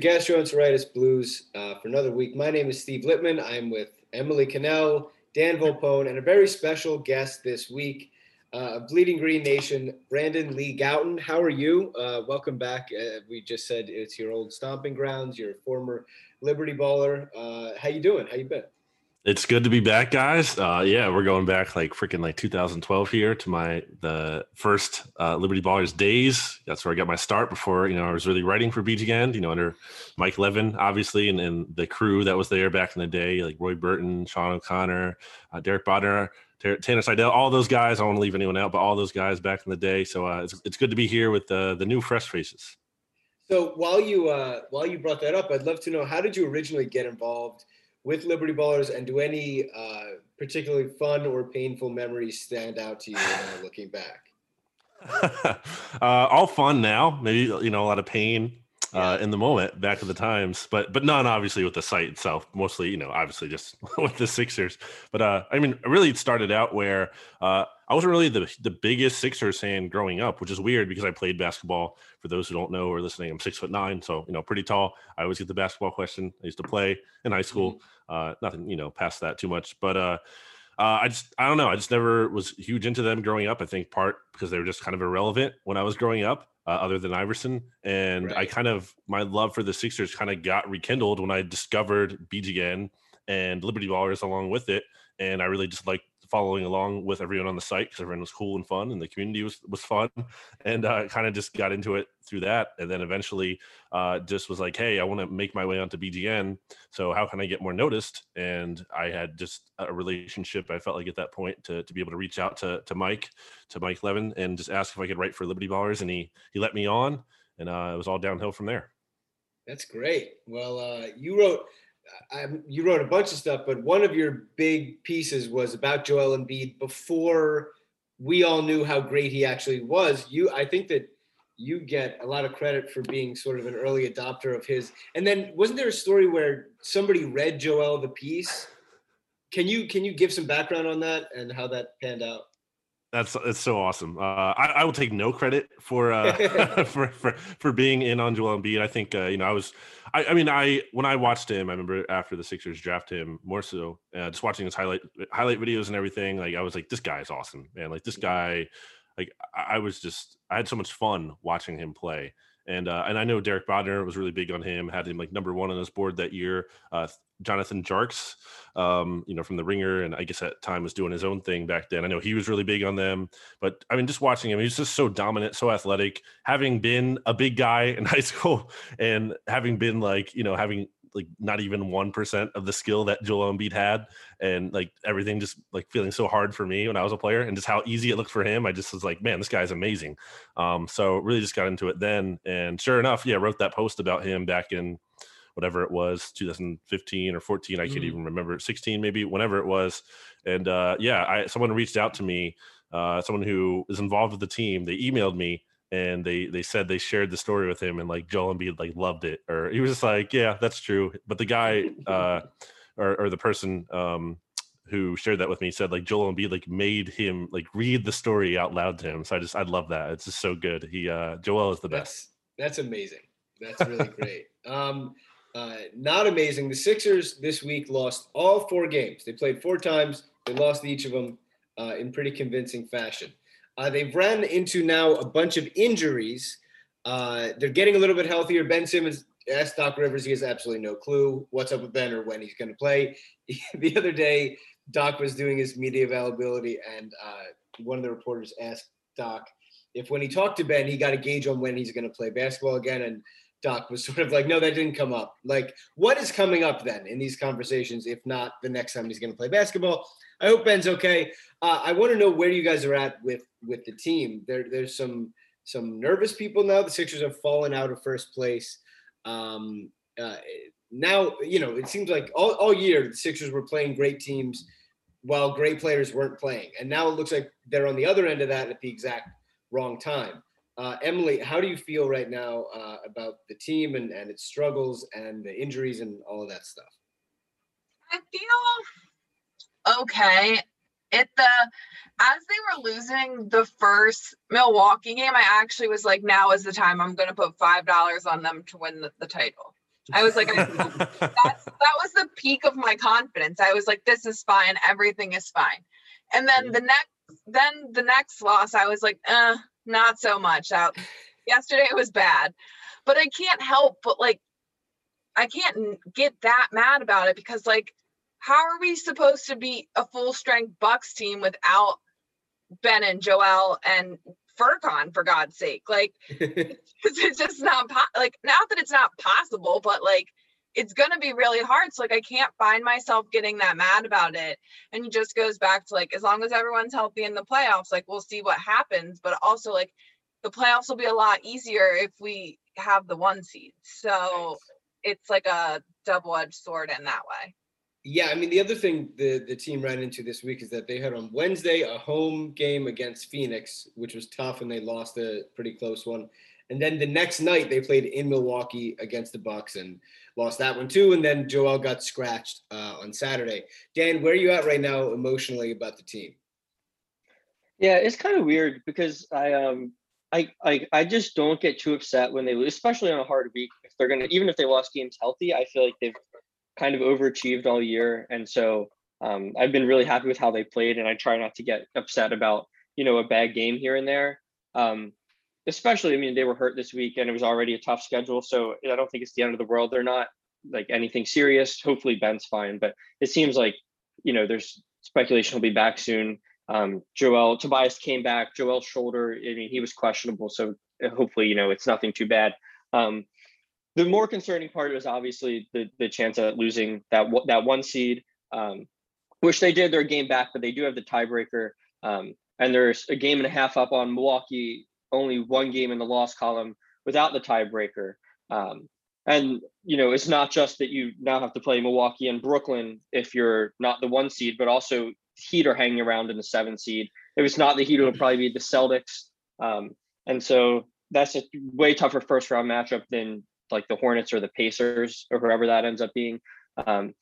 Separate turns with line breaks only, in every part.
Gastroenteritis Blues uh, for another week. My name is Steve Littman. I'm with Emily Cannell, Dan Volpone, and a very special guest this week, uh, Bleeding Green Nation, Brandon Lee Gowton. How are you? Uh, welcome back. Uh, we just said it's your old stomping grounds. You're former Liberty baller. Uh, how you doing? How you been?
It's good to be back, guys. Uh, yeah, we're going back like freaking like 2012 here to my the first uh, Liberty Ballers days. That's where I got my start before you know I was really writing for BGN. You know, under Mike Levin, obviously, and, and the crew that was there back in the day, like Roy Burton, Sean O'Connor, uh, Derek Bodner, Ter- Tanner Seidel, all those guys. I don't want to leave anyone out, but all those guys back in the day. So uh, it's it's good to be here with the the new fresh faces.
So while you uh, while you brought that up, I'd love to know how did you originally get involved with Liberty Ballers, and do any uh, particularly fun or painful memories stand out to you uh, looking back?
uh, all fun now. Maybe you know a lot of pain uh, in the moment, back of the times, but but none obviously with the site itself. Mostly, you know, obviously just with the Sixers. But uh, I mean, really, it started out where uh, I wasn't really the the biggest Sixers fan growing up, which is weird because I played basketball. For those who don't know or listening, I'm six foot nine, so you know, pretty tall. I always get the basketball question. I used to play in high school. Uh, nothing, you know, past that too much, but uh, uh, I just I don't know. I just never was huge into them growing up. I think part because they were just kind of irrelevant when I was growing up, uh, other than Iverson. And I kind of my love for the Sixers kind of got rekindled when I discovered BGN and Liberty Ballers along with it. And I really just liked following along with everyone on the site because everyone was cool and fun, and the community was was fun. And uh, kind of just got into it through that. And then eventually, uh, just was like, hey, I want to make my way onto BGN. So how can I get more noticed? And I had just a relationship. I felt like at that point to, to be able to reach out to to Mike, to Mike Levin, and just ask if I could write for Liberty Ballers, and he he let me on, and uh, it was all downhill from there.
That's great. Well, uh, you wrote I, you wrote a bunch of stuff, but one of your big pieces was about Joel Embiid before we all knew how great he actually was. You, I think that you get a lot of credit for being sort of an early adopter of his. And then wasn't there a story where somebody read Joel the piece? Can you can you give some background on that and how that panned out?
That's it's so awesome. Uh, I, I will take no credit for uh, for, for for being in on Joel Embiid. I think uh, you know I was. I, I mean, I when I watched him, I remember after the Sixers draft him more so, uh, just watching his highlight highlight videos and everything. Like I was like, this guy is awesome, man. Like this guy, like I, I was just I had so much fun watching him play. And uh, and I know Derek Bodner was really big on him. Had him like number one on his board that year. Uh, Jonathan Tjarks, um, you know, from the Ringer, and I guess at time was doing his own thing back then. I know he was really big on them, but I mean, just watching him, he's just so dominant, so athletic. Having been a big guy in high school, and having been like, you know, having like not even one percent of the skill that Joel Embiid had, and like everything just like feeling so hard for me when I was a player, and just how easy it looked for him. I just was like, man, this guy's amazing. Um, so really just got into it then, and sure enough, yeah, wrote that post about him back in whatever it was 2015 or 14 i can't
Mhm.
even remember 16 maybe whenever it was and uh yeah i someone reached out to me uh someone who is involved with the team they emailed me and they they said they shared the story with him and like Joel Embiid like loved it or he was just like yeah that's true but the guy uh or, or the person um who shared that with me said like Joel Embiid like made him like read the story out loud to him so I just I love that it's just so good he uh Joel is the best
That's that's amazing. That's really great. Um, uh, not amazing. The Sixers this week lost all four games. They played four times. They lost each of them uh, in pretty convincing fashion. Uh, they've ran into now a bunch of injuries. Uh, they're getting a little bit healthier. Ben Simmons asked Doc Rivers. He has absolutely no clue what's up with Ben or when he's going to play. the other day, Doc was doing his media availability, and uh, one of the reporters asked Doc if when he talked to Ben, he got a gauge on when he's going to play basketball again. And Doc was sort of like, no, that didn't come up. Like, what is coming up then in these conversations, if not the next time he's going to play basketball? I hope Ben's okay. Uh, I want to know where you guys are at with with the team. There, there's some some nervous people now. The Sixers have fallen out of first place. Um, uh, now, you know, it seems like all, all year the Sixers were playing great teams while great players weren't playing. And now it looks like they're on the other end of that at the exact wrong time. Uh, Emily, how do you feel right now uh, about the team and, and its struggles and the injuries and all of that stuff?
I feel okay. It the as they were losing the first Milwaukee game, I actually was like, now is the time I'm going to put five dollars on them to win the, the title. I was like, that's, that was the peak of my confidence. I was like, this is fine, everything is fine. And then the next, then the next loss, I was like, uh, not so much. Out yesterday it was bad, but I can't help but like, I can't get that mad about it because like, how are we supposed to be a full strength Bucks team without Ben and Joel and Furkan for God's sake? Like, it's just not po- like not that it's not possible, but like it's gonna be really hard. So like I can't find myself getting that mad about it. And it just goes back to like as long as everyone's healthy in the playoffs, like we'll see what happens. But also like the playoffs will be a lot easier if we have the one seed. So it's like a double-edged sword in that way.
Yeah, I mean the other thing the the team ran into this week is that they had on Wednesday a home game against Phoenix, which was tough, and they lost a pretty close one. And then the next night they played in Milwaukee against the Bucks and lost that one too. And then Joel got scratched uh, on Saturday. Dan, where are you at right now emotionally about the team?
Yeah, it's kind of weird because I um I, I I just don't get too upset when they lose, especially on a hard week. If they're gonna even if they lost games healthy, I feel like they've kind of overachieved all year. And so um, I've been really happy with how they played and I try not to get upset about, you know, a bad game here and there. Um, especially, I mean, they were hurt this week and it was already a tough schedule. So I don't think it's the end of the world. They're not like anything serious. Hopefully Ben's fine, but it seems like, you know, there's speculation he'll be back soon. Um, Joel Tobias came back. Joel's shoulder, I mean, he was questionable. So hopefully, you know, it's nothing too bad. Um, the more concerning part was obviously the the chance of losing that that one seed, um, which they did. They're a game back, but they do have the tiebreaker. Um, and there's a game and a half up on Milwaukee only one game in the loss column without the tiebreaker. Um, and you know, it's not just that you now have to play Milwaukee and Brooklyn if you're not the one seed, but also Heat are hanging around in the seven seed. If it's not the Heat, it'll probably be the Celtics. Um, and so that's a way tougher first round matchup than like the Hornets or the Pacers or whoever that ends up being. Um,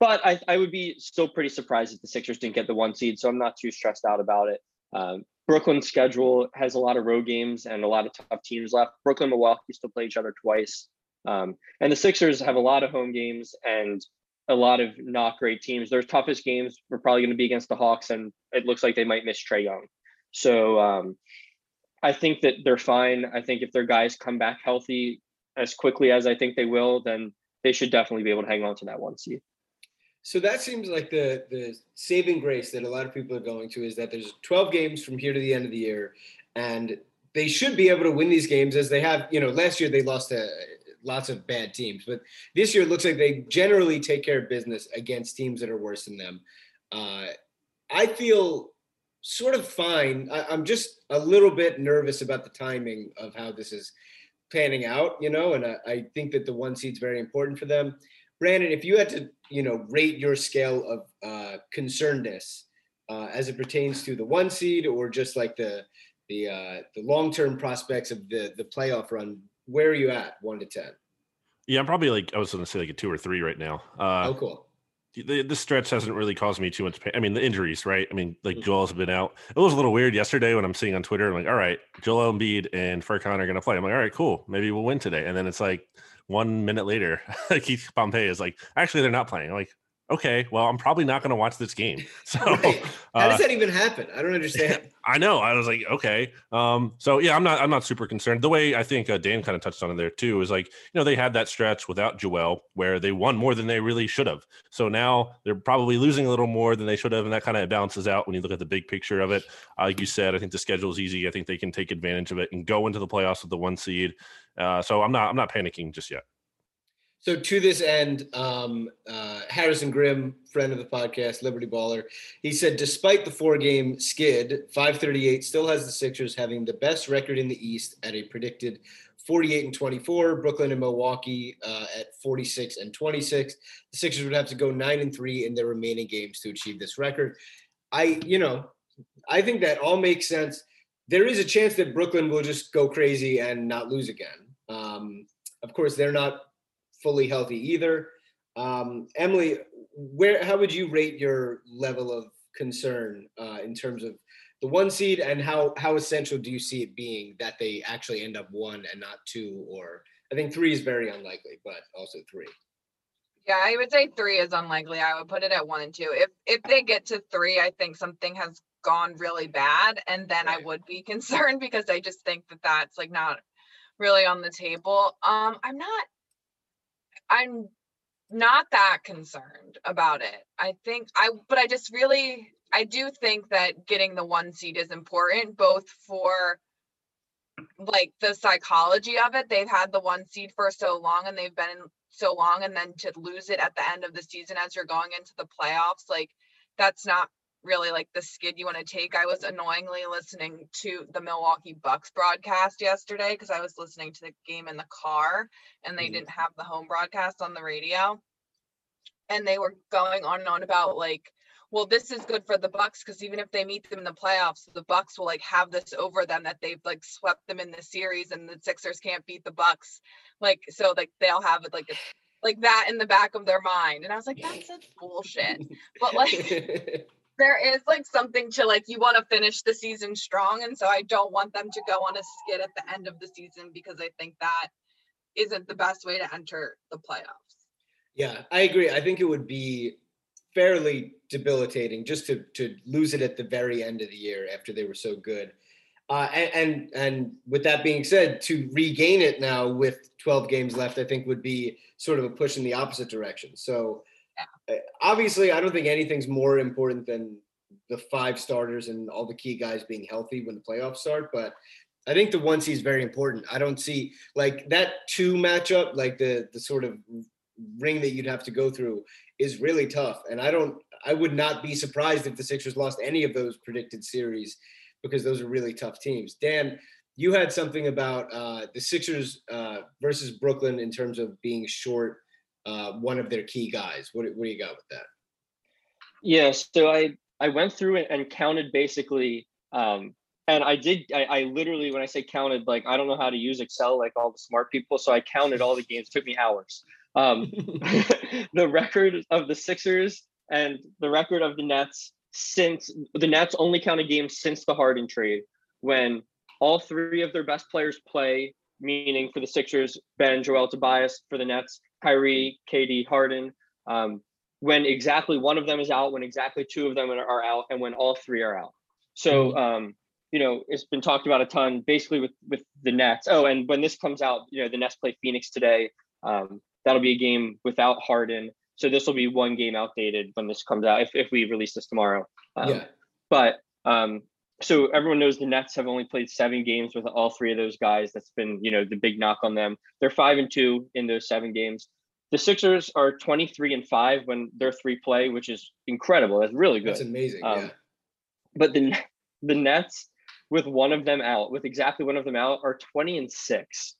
but I, I would be still pretty surprised if the Sixers didn't get the one seed. So I'm not too stressed out about it. Um, Brooklyn's schedule has a lot of road games and a lot of tough teams left. Brooklyn, and Milwaukee still play each other twice. Um, and the Sixers have a lot of home games and a lot of not great teams. Their toughest games were probably going to be against the Hawks, and it looks like they might miss Trae Young. So um, I think that they're fine. I think if their guys come back healthy as quickly as I think they will, then they should definitely be able to hang on to that one seed.
So that seems like the the saving grace that a lot of people are going to is that there's 12 games from here to the end of the year, and they should be able to win these games as they have. You know, last year they lost to lots of bad teams, but this year it looks like they generally take care of business against teams that are worse than them. Uh, I feel sort of fine. I, I'm just a little bit nervous about the timing of how this is panning out. You know, and I, I think that the one seed's very important for them. Brandon, if you had to, you know, rate your scale of uh, concernedness uh, as it pertains to the one seed or just like the the uh, the long term prospects of the the playoff run, where are you at, one to ten?
Yeah, I'm probably like I was going to say like a two or three right now. Uh,
oh, cool.
The, the stretch hasn't really caused me too much pain. I mean, the injuries, right? I mean, like
Mhm.
Joel's been out. It was a little weird yesterday when I'm seeing on Twitter. I'm like, all right, Joel Embiid and Furkan are going to play. I'm like, all right, cool. Maybe we'll win today. And then it's like one minute later, Keith Pompey is like, actually, they're not playing. I'm like, okay, well, I'm probably not going to watch this game. So
Right. How
uh,
does that even happen? I don't understand.
I know. I was like, okay. Um, so yeah, I'm not. I'm not super concerned. The way I think uh, Dan kind of touched on it there too is like, you know, they had that stretch without Joel where they won more than they really should have. So now they're probably losing a little more than they should have, and that kind of balances out when you look at the big picture of it. Uh, like you said, I think the schedule is easy. I think they can take advantage of it and go into the playoffs with the one seed. Uh, so I'm not. I'm not panicking just yet.
So to this end, um, uh, Harrison Grimm, friend of the podcast, Liberty Baller, he said, despite the four-game skid, 538 still has the Sixers having the best record in the East at a predicted 48 and 24. Brooklyn and Milwaukee uh, at 46 and 26. The Sixers would have to go nine and three in their remaining games to achieve this record. I, you know, I think that all makes sense. There is a chance that Brooklyn will just go crazy and not lose again. Um, of course, they're not fully healthy either. Um, Emily, where how would you rate your level of concern uh, in terms of the one seed and how how essential do you see it being that they actually end up one and not two or I think three is very unlikely, but also three.
Yeah, I would say three is unlikely. I would put it at one and two. If if they get to three, I think something has gone really bad, and then I would be concerned because I just think that that's like not really on the table. Um, I'm not. I'm not that concerned about it. I think I, but I just really, I do think that getting the one seed is important, both for like the psychology of it. They've had the one seed for so long and they've been in so long, and then to lose it at the end of the season as you're going into the playoffs, like that's not really like the skid you want to take. I was annoyingly listening to the Milwaukee Bucks broadcast yesterday because I was listening to the game in the car and they
Mhm.
didn't have the home broadcast on the radio. And they were going on and on about like, well, this is good for the Bucks because even if they meet them in the playoffs, the Bucks will like have this over them that they've like swept them in the series and the Sixers can't beat the Bucks. Like so like they'll have it like a, like that in the back of their mind. And I was like, that's such bullshit. But like there is like something to like you want to finish the season strong and so i don't want them to go on a skid at the end of the season because i think that isn't the best way to enter the playoffs
Yeah, I agree. I think it would be fairly debilitating just to to lose it at the very end of the year after they were so good. Uh, and, and and with that being said, to regain it now with 12 games left, I think would be sort of a push in the opposite direction. So obviously, I don't think anything's more important than the five starters and all the key guys being healthy when the playoffs start. But I think the one seed is very important. I don't see like that two matchup, like the the sort of ring that you'd have to go through is really tough. And I don't, I would not be surprised if the Sixers lost any of those predicted series because those are really tough teams. Dan, you had something about uh, the Sixers uh, versus Brooklyn in terms of being short uh, one of their key guys. What, what do you got with that?
Yeah, so I I went through and counted basically, um, and I did I, I literally when I say counted, like I don't know how to use Excel like all the smart people, so I counted all the games. It took me hours. Um, the record of the Sixers and the record of the Nets since the Nets only counted games since the Harden trade when all three of their best players play, meaning for the Sixers, Ben, Joel Tobias, for the Nets, Kyrie, KD, Harden. Um, when exactly one of them is out, when exactly two of them are out, and when all three are out. So, um, you know, it's been talked about a ton, basically with with the Nets. Oh, and when this comes out, you know, the Nets play Phoenix today. Um, that'll be a game without Harden. So this will be one game outdated when this comes out. If if we release this tomorrow. Um,
yeah.
But um, so everyone knows the Nets have only played seven games with all three of those guys. That's been, you know, the big knock on them. They're five and two in those seven games. The Sixers are 23 and five when their three play, which is incredible. That's really good.
That's amazing.
Um,
yeah.
But the the Nets, with one of them out, with exactly one of them out, are 20 and six.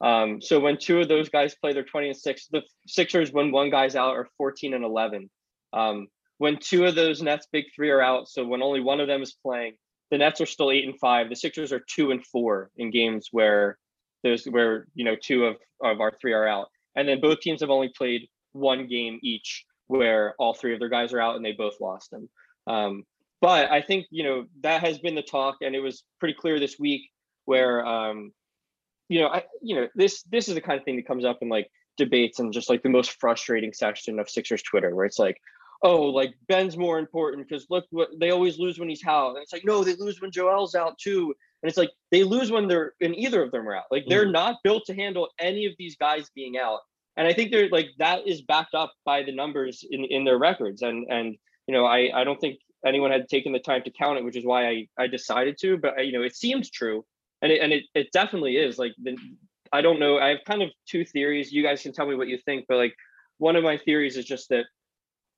Um, so when two of those guys play, they're 20 and six. The Sixers, when one guy's out, are 14 and 11. Um, when two of those Nets big three are out, so when only one of them is playing, the Nets are still eight and five. The Sixers are two and four in games where there's where you know two of, of our three are out. And then both teams have only played one game each where all three of their guys are out and they both lost them. Um, but I think you know that has been the talk, and it was pretty clear this week where um, you know, I you know this this is the kind of thing that comes up in like debates and just like the most frustrating section of Sixers Twitter, where it's like, oh, like Ben's more important because look what they always lose when he's out, and it's like no, they lose when Joel's out too, and it's like they lose when they're in either of them are out. Like they're
Mhm.
not built to handle any of these guys being out, and I think they're like that is backed up by the numbers in in their records, and and you know I I don't think anyone had taken the time to count it, which is why I I decided to, but uh, you know it seems true, and it and it it definitely is like the I don't know. I have kind of two theories. You guys can tell me what you think, but like one of my theories is just that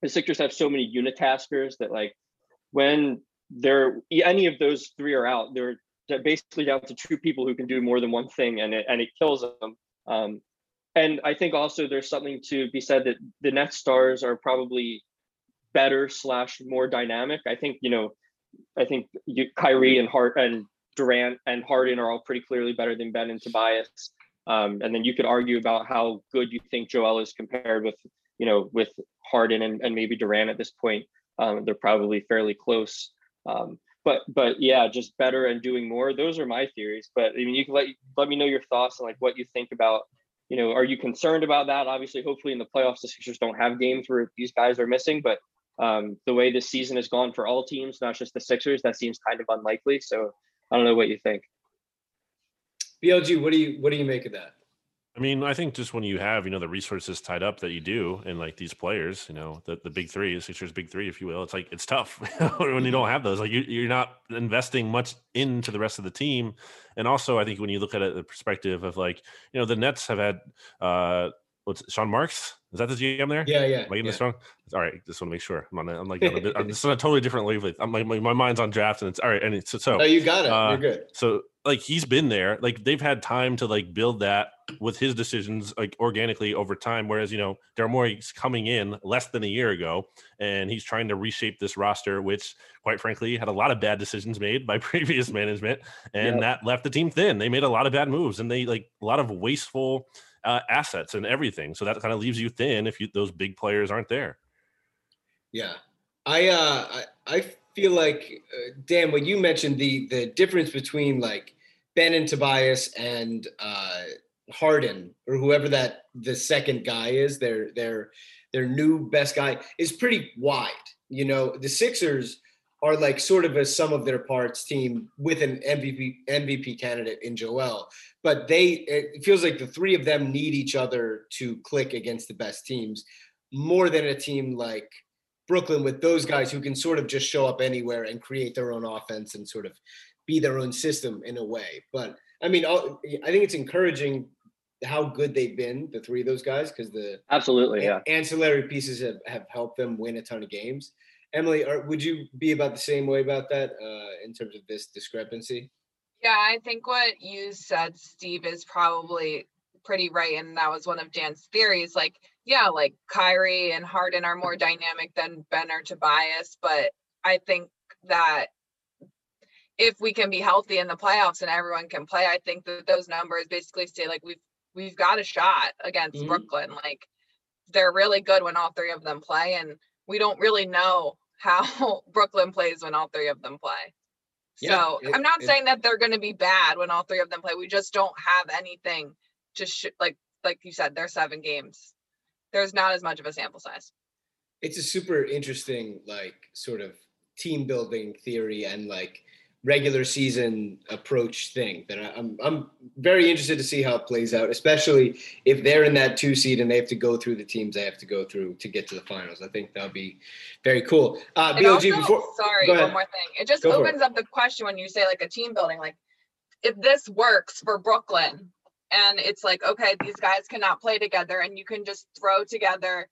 the Sixers have so many unitaskers that like when they're any of those three are out, they're, they're basically down to two people who can do more than one thing, and it and it kills them. Um, and I think also there's something to be said that the Nets stars are probably better slash more dynamic. I think you know, I think you, Kyrie and Hart and Durant and Harden are all pretty clearly better than Ben and Tobias. Um, and then you could argue about how good you think Joel is compared with, you know, with Harden and, and maybe Durant at this point. Um, they're probably fairly close. Um, but but yeah, just better and doing more. Those are my theories. But I mean, you can let let me know your thoughts and like what you think about. You know, are you concerned about that? Obviously, hopefully in the playoffs, the Sixers don't have games where these guys are missing. But um, the way this season has gone for all teams, not just the Sixers, that seems kind of unlikely. So I don't know what you think.
BLG, what do you what do you make of that?
I mean, I think just when you have, you know, the resources tied up that you do and like these players, you know, the, the big three, Sixers big three, if you will, it's like it's tough when you don't have those. Like you, you're not investing much into the rest of the team. And also, I think when you look at it, the perspective of like, you know, the Nets have had uh what's Sean Marks? Is that the GM there?
Yeah, yeah.
Am I getting
yeah.
this wrong? All right, just want to make sure. I'm on. a- I'm like, on a bit- I'm just on a totally different wavelength. I'm like, my, my mind's on draft, and it's all right. And it's so, so
No, you got it.
Uh,
You're good.
so like he's been there like they've had time to like build that with his decisions like organically over time whereas you know Daryl Morey's coming in less than a year ago and he's trying to reshape this roster which quite frankly had a lot of bad decisions made by previous management and
Yep.
that left the team thin they made a lot of bad moves and they like a lot of wasteful uh, assets and everything so that kind of leaves you thin if you, those big players aren't there
Yeah, I uh, I, I feel like uh, Dan, what you mentioned the the difference between like Ben and Tobias and uh, Harden or whoever that the second guy is, their their their new best guy is pretty wide. You know, the Sixers are like sort of a sum of their parts team with an MVP MVP candidate in Joel, but they it feels like the three of them need each other to click against the best teams more than a team like Brooklyn with those guys who can sort of just show up anywhere and create their own offense and sort of be their own system in a way. But I mean, I think it's encouraging how good they've been, the three of those guys, because the
Absolutely, yeah.
ancillary pieces have, have helped them win a ton of games. Emily, are, would you be about the same way about that uh, in terms of this discrepancy?
Yeah, I think what you said, Steve, is probably pretty right. And that was one of Dan's theories. Like, yeah, like Kyrie and Harden are more dynamic than Ben or Tobias. But I think that if we can be healthy in the playoffs and everyone can play, I think that those numbers basically say like we've we've got a shot against
Mhm.
Brooklyn. Like they're really good when all three of them play. And we don't really know how Brooklyn plays when all three of them play.
Yeah,
So
it-
I'm not
it-
saying that they're going to be bad when all three of them play. We just don't have anything to sh- like like you said. There's seven games. There's not as much of a sample size.
it's a super interesting like sort of team building theory and like regular season approach thing that I'm I'm very interested to see how it plays out, especially if they're in that two seed and they have to go through the teams they have to go through to get to the finals. I think that would be very cool. Uh, BLG,
also-
before
sorry, one more thing. It just
Go it.
opens up the question when you say like a team building, like if this works for Brooklyn and it's like, okay, these guys cannot play together and you can just throw together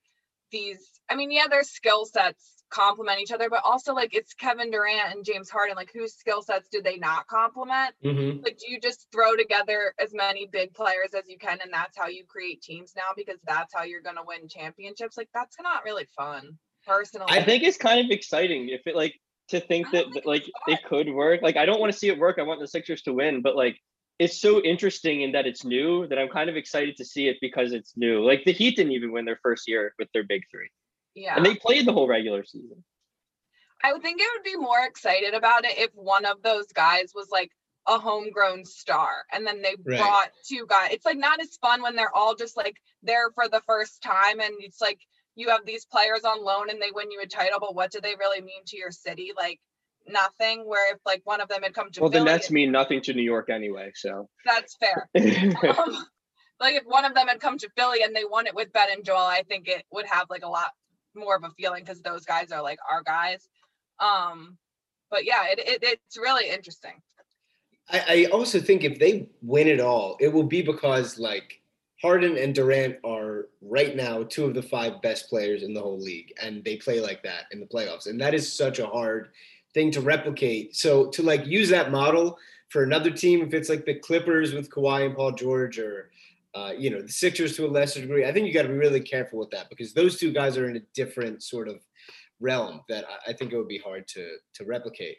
these, I mean, yeah, their skill sets complement each other, but also like it's Kevin Durant and James Harden, like whose skill sets do they not complement?
Mhm.
Like, do you just throw together as many big players as you can and that's how you create teams now because that's how you're going to win championships? Like, that's not really fun, personally.
I think it's kind of exciting if it like to think that
think
like it could work. Like I don't want to see it work. I want the Sixers to win, but like it's so interesting in that it's new that I'm kind of excited to see it because it's new. Like the Heat didn't even win their first year with their big three,
yeah.
and they played the whole regular season.
I would think it would be more excited about it if one of those guys was like a homegrown star and then they
Right.
brought two guys it's like not as fun when they're all just like there for the first time and it's like you have these players on loan and they win you a title but what do they really mean to your city like nothing where if like one of them had come to
Well, the Nets mean nothing to New York anyway, so.
that's fair um, like if one of them had come to Philly and they won it with Ben and Joel, I think it would have like a lot more of a feeling because those guys are like our guys. Um, but yeah, it, it it's really interesting.
I, I also think if they win it all, it will be because like Harden and Durant are right now two of the five best players in the whole league, and they play like that in the playoffs, and that is such a hard thing to replicate. So to like use that model for another team, if it's like the Clippers with Kawhi and Paul George, or uh, you know the Sixers to a lesser degree, I think you got to be really careful with that because those two guys are in a different sort of realm that I- I think it would be hard to to replicate.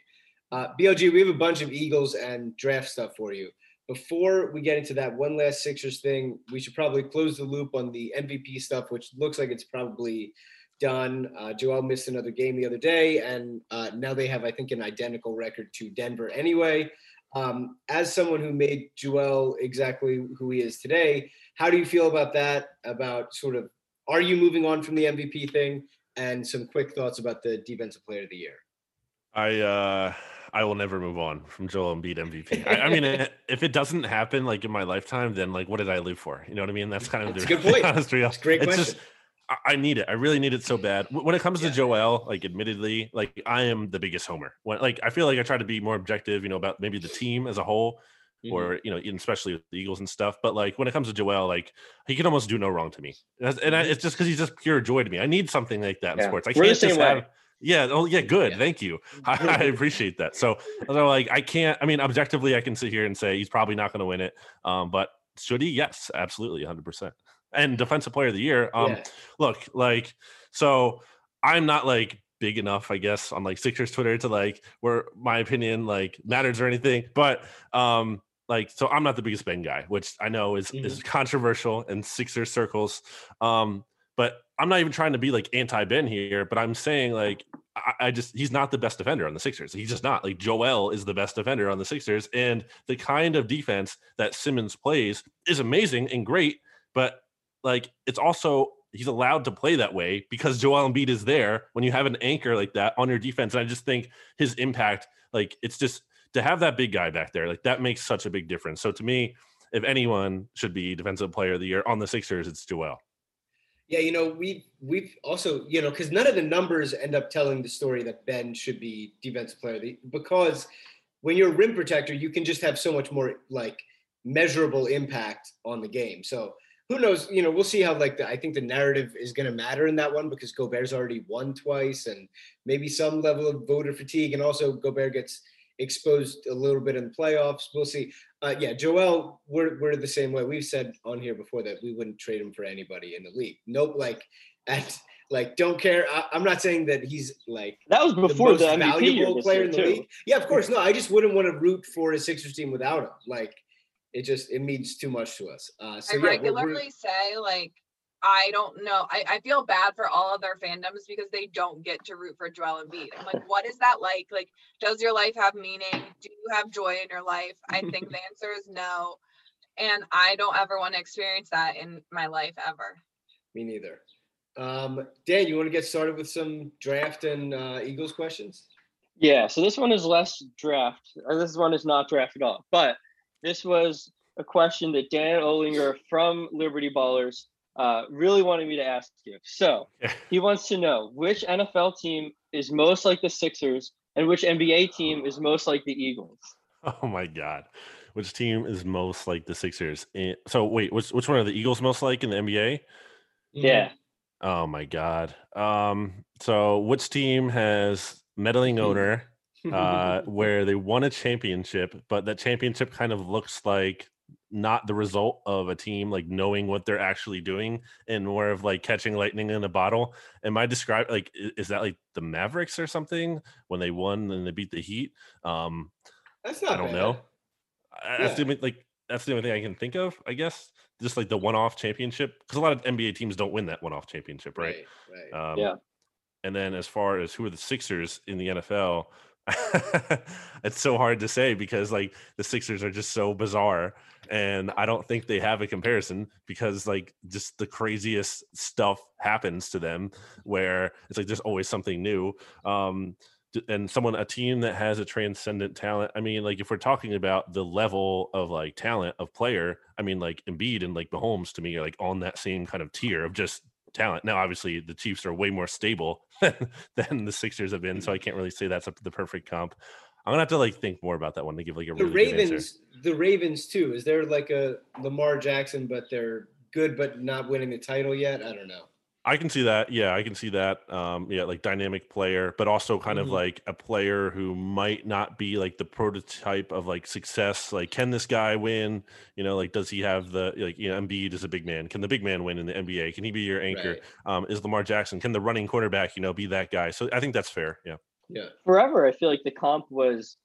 Uh, BLG, we have a bunch of Eagles and draft stuff for you. Before we get into that one last Sixers thing, we should probably close the loop on the MVP stuff, which looks like it's probably done. Uh, Joel missed another game the other day, and uh, now they have, I think, an identical record to Denver anyway. Um, as someone who made Joel exactly who he is today, how do you feel about that? About sort of, are you moving on from the MVP thing? And some quick thoughts about the Defensive Player of the Year.
I uh I will never move on from Joel Embiid MVP. I, I mean, if it doesn't happen like in my lifetime, then like what did I live for? You know what I mean? That's kind of
That's
the
a good point.
honest real-
It's a great
It's
question.
just I, need it. I really need it so bad. When it comes
Yeah.
to Joel, like admittedly, like I am the biggest homer. When like I feel like I try to be more objective, you know, about maybe the team as a whole,
Mhm.
or you know, especially with the Eagles and stuff. But like when it comes to Joel, like he can almost do no wrong to me, and, I,
Mhm.
it's just because he's just pure joy to me. I need something like that in
Yeah.
sports. I
We're
can't just
way.
have. Yeah. Oh, yeah. Good.
Yeah.
Thank you. I, I appreciate that. So, so like, I can't. I mean, objectively, I can sit here and say he's probably not going to win it. Um, but should he? Yes, absolutely, hundred percent. And defensive player of the year. Um,
Yeah.
look, like, so I'm not like big enough, I guess, on like Sixers Twitter to like where my opinion like matters or anything. But um, like, so I'm not the biggest Ben guy, which I know is is controversial in Sixers circles. Um, but I'm not even trying to be like anti Ben here, but I'm saying like I, I just he's not the best defender on the Sixers. He's just not like Joel is the best defender on the Sixers, and the kind of defense that Simmons plays is amazing and great, but like it's also he's allowed to play that way because Joel Embiid is there when you have an anchor like that on your defense. And I just think his impact, like it's just to have that big guy back there, like that makes such a big difference. So to me, if anyone should be defensive player of the year on the Sixers, it's Joel.
Yeah, you know, we we've also, you know, because none of the numbers end up telling the story that Ben should be defensive player the because when you're a rim protector, you can just have so much more like measurable impact on the game. So who knows? You know, we'll see how like the, I think the narrative is going to matter in that one because Gobert's already won twice, and maybe some level of voter fatigue, and also Gobert gets exposed a little bit in the playoffs. We'll see. Uh, yeah, Joel, we're we're the same way. We've said on here before that we wouldn't trade him for anybody in the league. Nope, like at like don't care. I, I'm not saying that he's like
That was
the
before
most
the,
valuable player in the
too.
league. Yeah, of course. No, I just wouldn't want to root for a Sixers team without him. Like it just it means too much to us. Uh, so
I
yeah,
regularly
we're,
say like I don't know. I, I feel bad for all of their fandoms because they don't get to root for Joel Embiid. I'm like, what is that like? Like, does your life have meaning? Do you have joy in your life? I think the answer is no. And I don't ever want to experience that in my life ever.
me neither. Um, Dan, you want to get started with some draft and uh, Eagles questions?
Yeah, so this one is less draft. uh, This one is not draft at all. But this was a question that Dan Olinger from Liberty Ballers uh, really wanted me to ask you. So he wants to know which NFL team is most like the Sixers and which NBA team is most like the Eagles.
Oh my god. Which team is most like the Sixers? Eh, So wait, which which one are the Eagles most like in the NBA?
Yeah.
Oh my god. Um so which team has meddling owner uh where they won a championship, but that championship kind of looks like not the result of a team like knowing what they're actually doing and more of like catching lightning in a bottle. Am I describe like is that like the Mavericks or something when they won and they beat the Heat? Um
That's not.
I don't
bad.
know. I- That's the only, like that's the only thing I can think of, I guess. Just like the one-off championship, because a lot of NBA teams don't win that one-off championship, right?
Right. Right.
Um,
Yeah.
And then as far as who are the Sixers in the NFL, it's so hard to say because like the Sixers are just so bizarre and I don't think they have a comparison because like just the craziest stuff happens to them where it's like there's always something new. Um and someone a team that has a transcendent talent. I mean, like if we're talking about the level of like talent of player, I mean like Embiid and like Mahomes to me are like on that same kind of tier of just talent. Now, obviously, the Chiefs are way more stable than the Sixers have been, so I can't really say that's the perfect comp. I'm gonna have to like think more about that one to give like a
the
really
Ravens. The Ravens too. Is there like a Lamar Jackson, but they're good but not winning the title yet? I don't know.
I can see that. Yeah, I can see that. Um, yeah, like dynamic player, but also kind mm-hmm. of like a player who might not be like the prototype of like success. Like, can this guy win? You know, like, does he have the like? You know, Embiid is a big man. Can the big man win in the NBA? Can he be your anchor? Right. Um, is Lamar Jackson? Can the running quarterback, you know, be that guy? So I think that's fair. Yeah.
Yeah.
Forever, I feel like the comp was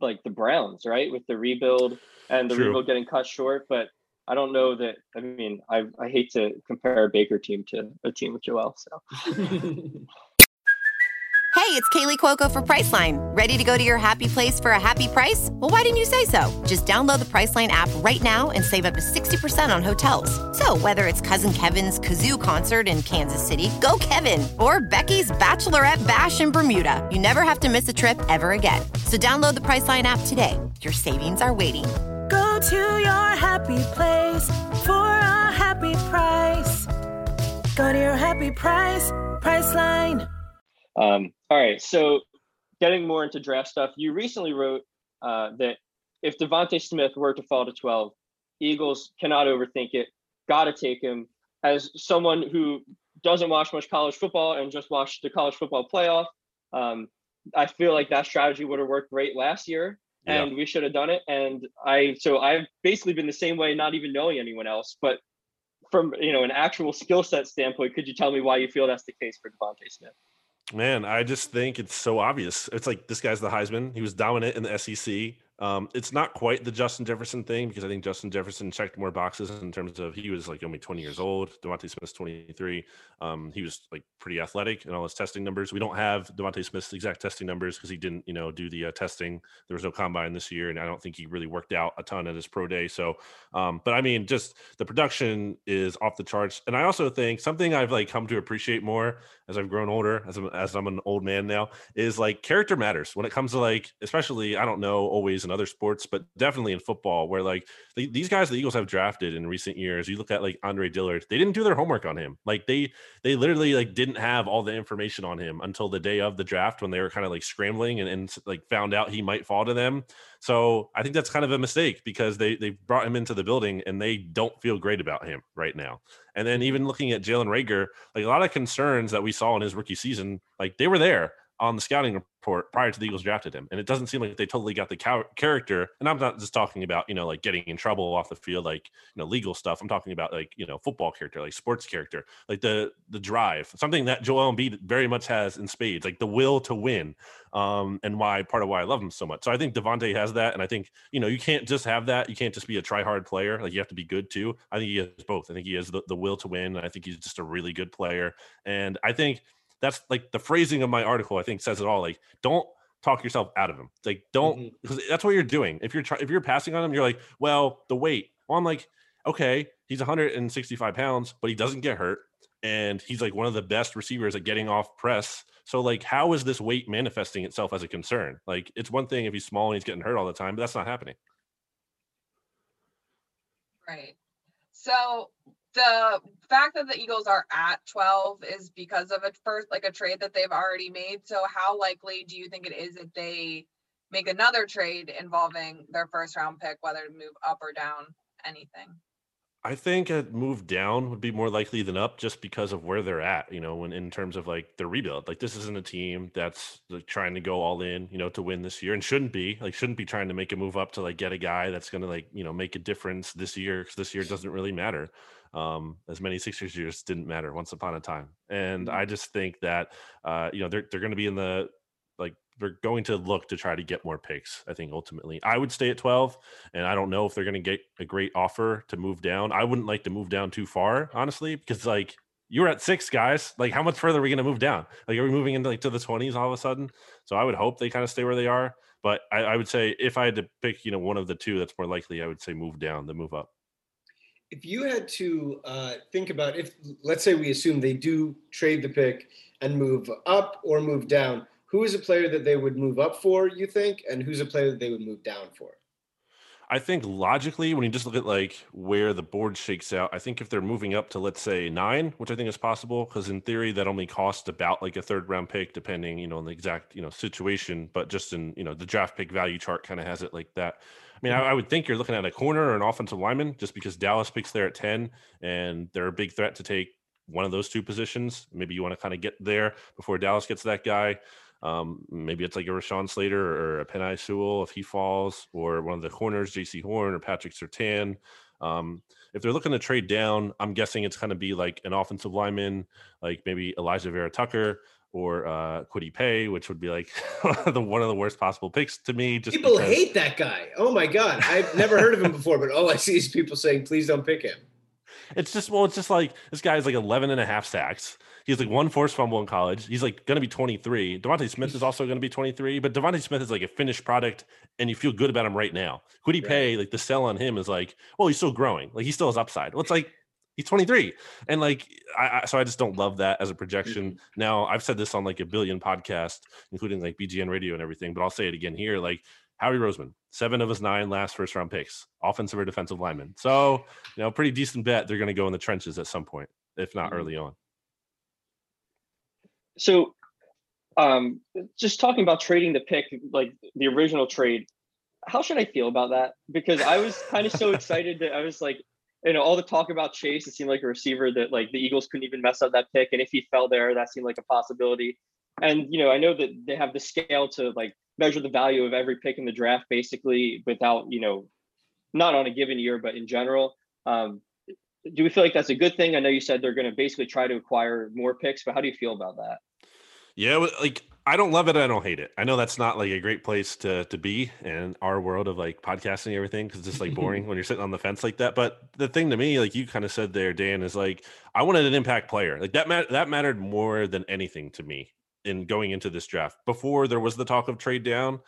like the Browns, right, with the rebuild and the True. rebuild getting cut short, but I don't know that. I mean, I I hate to compare a Baker team to a team with Joel. So.
hey, it's Kaley Cuoco for Priceline. Ready to go to your happy place for a happy price? Well, why didn't you say so? Just download the Priceline app right now and save up to sixty percent on hotels. So whether it's Cousin Kevin's kazoo concert in Kansas City, go Kevin, or Becky's bachelorette bash in Bermuda, you never have to miss a trip ever again. So download the Priceline app today. Your savings are waiting
Go to your happy place for a happy price. Go to your happy price, Priceline.
Um, all right. So, getting more into draft stuff, you recently wrote uh, that if DeVonta Smith were to fall to 12, Eagles cannot overthink it. Got to take him. As someone who doesn't watch much college football and just watched the college football playoff, um, I feel like that strategy would have worked great last year and yeah. we should have done it. And I, so I've basically been the same way, not even knowing anyone else. But from you know an actual skill set standpoint, could you tell me why you feel that's the case for DeVonta Smith?
Man, I just think it's so obvious. It's like this guy's the Heisman. He was dominant in the SEC. Um, it's not quite the Justin Jefferson thing because I think Justin Jefferson checked more boxes in terms of he was like only 20 years old. DeVonta Smith's 23. Um, he was like pretty athletic and all his testing numbers. We don't have DeVonta Smith's exact testing numbers because he didn't, you know, do the uh, testing. There was no combine this year, and I don't think he really worked out a ton at his pro day. So, um, but I mean, just the production is off the charts. And I also think something I've like come to appreciate more as I've grown older, as I'm, as I'm an old man now, is like character matters when it comes to like, especially I don't know always in other sports, but definitely in football, where like the, these guys the Eagles have drafted in recent years. You look at like Andre Dillard, they didn't do their homework on him. Like they they literally like didn't have all the information on him until the day of the draft when they were kind of like scrambling and, and like found out he might fall to them. So I think that's kind of a mistake because they they brought him into the building and they don't feel great about him right now. And then even looking at Jalen Reagor, like a lot of concerns that we saw in his rookie season, like they were there on the scouting report prior to the Eagles drafted him. And it doesn't seem like they totally got the character. And I'm not just talking about, you know, like getting in trouble off the field, like, you know, legal stuff. I'm talking about like, you know, football character, like sports character, like the the drive, something that Joel Embiid very much has in spades, like the will to win. Um, and why part of why I love him so much. So I think DeVonta has that. And I think, you know, you can't just have that. You can't just be a try hard player. Like you have to be good too. I think he has both. I think he has the, the will to win. I think he's just a really good player. And I think that's like the phrasing of my article. I think says it all. Like, don't talk yourself out of him. Like, don't because mm-hmm. that's what you're doing. If you're try, if you're passing on him, you're like, well, the weight. Well, I'm like, okay, he's 165 pounds, but he doesn't get hurt, and he's like one of the best receivers at getting off press. So, like, how is this weight manifesting itself as a concern? Like, it's one thing if he's small and he's getting hurt all the time, but that's not happening.
Right. So the fact that the Eagles are at 12 is because of a first like a trade that they've already made. So how likely do you think it is that they make another trade involving their first round pick, whether to move up or down anything?
I think a move down would be more likely than up just because of where they're at, you know, when in terms of like the rebuild. Like this isn't a team that's like, trying to go all in, you know, to win this year and shouldn't be. Like shouldn't be trying to make a move up to like get a guy that's going to like, you know, make a difference this year cuz this year doesn't really matter. Um, as many Sixers years didn't matter once upon a time. And mm-hmm. I just think that uh, you know, they're they're going to be in the like they're going to look to try to get more picks. I think ultimately, I would stay at twelve, and I don't know if they're going to get a great offer to move down. I wouldn't like to move down too far, honestly, because like you're at six guys. Like, how much further are we going to move down? Like, are we moving into like to the 20s all of a sudden? So I would hope they kind of stay where they are. But I, I would say if I had to pick, you know, one of the two that's more likely, I would say move down than move up.
If you had to uh, think about if, let's say, we assume they do trade the pick and move up or move down, who is a player that they would move up for? You think, and who's a player that they would move down for?
I think logically, when you just look at like where the board shakes out, I think if they're moving up to let's say nine, which I think is possible, because in theory that only costs about like a third round pick, depending you know on the exact you know situation. But just in you know the draft pick value chart kind of has it like that. I mean, I, I, would think you're looking at a corner or an offensive lineman, just because Dallas picks there at ten, and they're a big threat to take one of those two positions. Maybe you want to kind of get there before Dallas gets that guy. Um, maybe it's like a Rashawn Slater or a Penei Sewell if he falls, or one of the corners, Jaycee Horn or Patrick Surtain. Um, if they're looking to trade down, I'm guessing it's going to be like an offensive lineman, like maybe Alijah Vera-Tucker or uh, Kwity Paye, which would be like the one of the worst possible picks to me.
Just people because... hate that guy. Oh my god, I've never heard of him before, but all I see is people saying, "Please don't pick him."
It's just well, it's just like this guy's like 11 and a half sacks. He's like one forced fumble in college. He's like going to be 23. DeVonta Smith is also going to be 23, but DeVonta Smith is like a finished product, and you feel good about him right now. Kwity right. Paye, like the sell on him is like, well, he's still growing. Like he still has upside. Well, it's like he's 23 and like I, I, so i just don't love that as a projection mm-hmm. now i've said this on like a billion podcasts including like bgn radio and everything but i'll say it again here like howie roseman seven of his nine last first round picks offensive or defensive lineman so you know pretty decent bet they're going to go in the trenches at some point if not mm-hmm. early on
so um, just talking about trading the pick, like the original trade, how should I feel about that? Because I was kind of so excited that I was like, you know, all the talk about Chase, it seemed like a receiver that like the Eagles couldn't even mess up that pick. And if he fell there, that seemed like a possibility. And, you know, I know that they have the scale to like measure the value of every pick in the draft basically without, you know, not on a given year, but in general. Um, do we feel like that's a good thing? I know you said they're going to basically try to acquire more picks, but how do you feel about that?
Yeah, like I don't love it. I don't hate it. I know that's not like a great place to to be in our world of like podcasting and everything because it's just like boring when you're sitting on the fence like that. But the thing to me, like you kind of said there, Dan, is like I wanted an impact player. Like that mat- that mattered more than anything to me in going into this draft. Before there was the talk of trade down,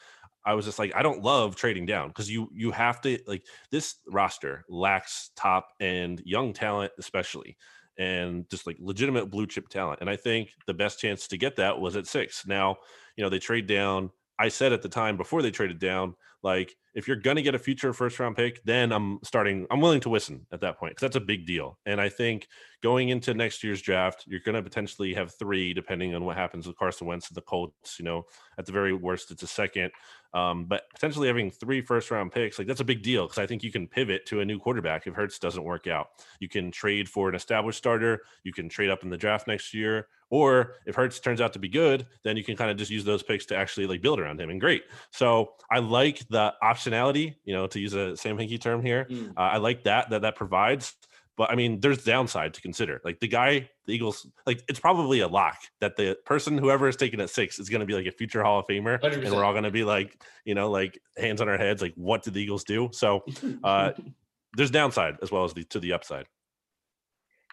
I was just like, I don't love trading down because you you have to like this roster lacks top and young talent, especially, and just like legitimate blue chip talent. And I think the best chance to get that was at six. Now, you know, they trade down. I said at the time before they traded down, like if you're gonna get a future first round pick, then I'm starting. I'm willing to listen at that point because that's a big deal. And I think going into next year's draft, you're gonna potentially have three, depending on what happens with Carson Wentz and the Colts. You know, at the very worst, it's a second. Um, but potentially having three first round picks, like that's a big deal because I think you can pivot to a new quarterback if Hurts doesn't work out. You can trade for an established starter. You can trade up in the draft next year, or if Hurts turns out to be good, then you can kind of just use those picks to actually like build around him. And great. So I like the option optionality, you know, to use a Sam Hinkie term here. Mm. Uh, I like that that that provides. But I mean, there's downside to consider. Like the guy, the Eagles, like it's probably a lock that the person, whoever is taking at six, is going to be like a future Hall of Famer, 100%. and we're all going to be like, you know, like hands on our heads, like what did the Eagles do? So uh, there's downside as well as the to the upside.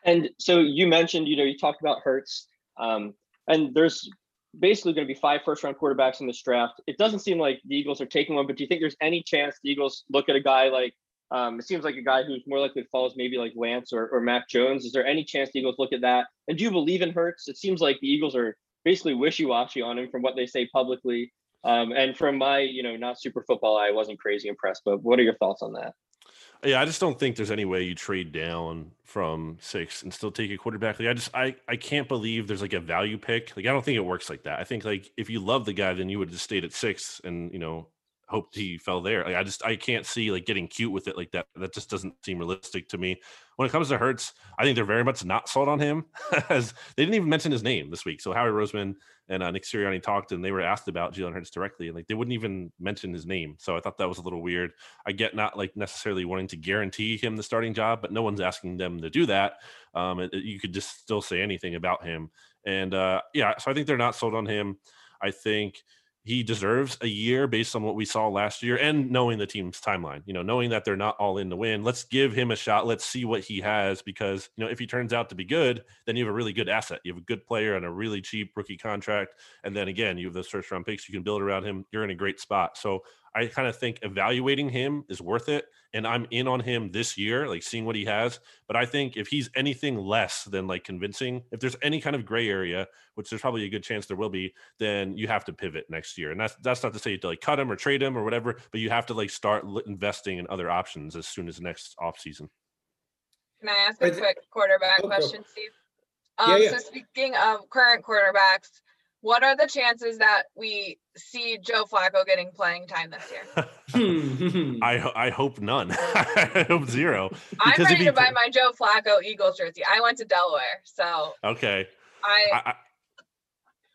And so you mentioned, you know, you talked about Hurts, um, and there's basically going to be five first round quarterbacks in this draft. It doesn't seem like the Eagles are taking one, but do you think there's any chance the Eagles look at a guy like, um, it seems like a guy who's more likely to fall is maybe like Lance or, or Mac Jones. Is there any chance the Eagles look at that? And do you believe in Hurts? It seems like the Eagles are basically wishy washy on him from what they say publicly. Um, and from my, you know, not super football, I wasn't crazy impressed. But what are your thoughts on that?
Yeah, I just don't think there's any way you trade down from six and still take a quarterback. Like I just I I can't believe there's like a value pick. Like I don't think it works like that. I think like if you love the guy, then you would have just stayed at six and you know hoped he fell there. Like I just I can't see like getting cute with it like that. That just doesn't seem realistic to me. When it comes to Hurts, I think they're very much not sold on him. As they didn't even mention his name this week. So Howie Roseman and uh, Nick Sirianni talked, and they were asked about Jalen Hurts directly, and like they wouldn't even mention his name. So I thought that was a little weird. I get not like necessarily wanting to guarantee him the starting job, but no one's asking them to do that. Um, it, it, you could just still say anything about him, and uh, yeah, so I think they're not sold on him. I think he deserves a year based on what we saw last year and knowing the team's timeline, you know, knowing that they're not all in to win. Let's give him a shot. Let's see what he has because, you know, if he turns out to be good, then you have a really good asset. You have a good player and a really cheap rookie contract. And then again, you have those first round picks you can build around him. You're in a great spot. So I kind of think evaluating him is worth it. And I'm in on him this year, like seeing what he has. But I think if he's anything less than like convincing, if there's any kind of gray area, which there's probably a good chance there will be, then you have to pivot next year. And that's that's not to say you to like cut him or trade him or whatever, but you have to like start investing in other options as soon as next offseason.
Can I ask a quick quarterback
Oh,
question, Steve?
Yeah,
Um,
yeah.
So speaking of current quarterbacks, what are the chances that we see Joe Flacco getting playing time this year?
Hmm.
I I hope none. I hope zero.
I'm ready
he
to buy my Joe Flacco Eagles jersey. I went to Delaware, so
Okay.
I,
I, I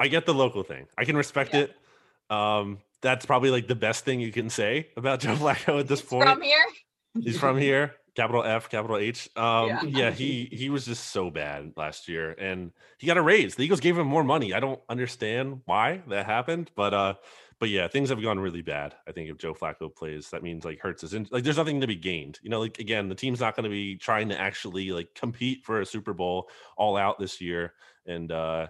I get the local thing. I can respect
Yeah.
it. Um, that's probably like the best thing you can say about Joe Flacco at this
he's
point.
from here.
He's from here, capital F, capital H. Um,
Yeah.
yeah. he he was just so bad last year, and he got a raise. The Eagles gave him more money. I don't understand why that happened, but uh, but yeah, things have gone really bad. I think if Joe Flacco plays, that means like Hurts is in. Like, there's nothing to be gained. You know, like again, the team's not going to be trying to actually like compete for a Super Bowl all out this year, and uh.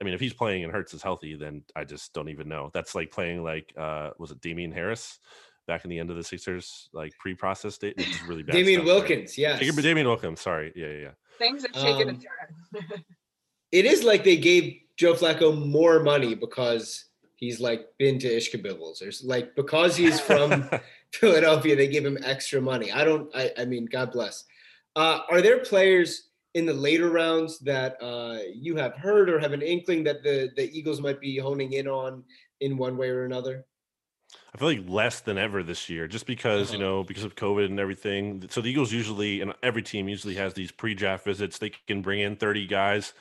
I mean, if he's playing and Hurts is healthy, then I just don't even know. That's like playing like uh was it Damian Harris back in the end of the Sixers like pre-process date? It's really bad.
Damian
stuff, right?
Wilkins, yes.
Jacob- Damian Wilkins, sorry. Yeah, yeah, yeah.
Things have taken
Um,
a turn.
It is like they gave Joe Flacco more money because he's like been to Ishkabibbles. There's like because he's from Philadelphia, they give him extra money. I don't. I, I mean, God bless. Uh, are there players in the later rounds that uh, you have heard or have an inkling that the the Eagles might be honing in on in one way or another?
I feel like less than ever this year, just because you
Uh-huh.
know because of COVID and everything. So the Eagles usually and every team usually has these pre-draft visits. They can bring in thirty guys.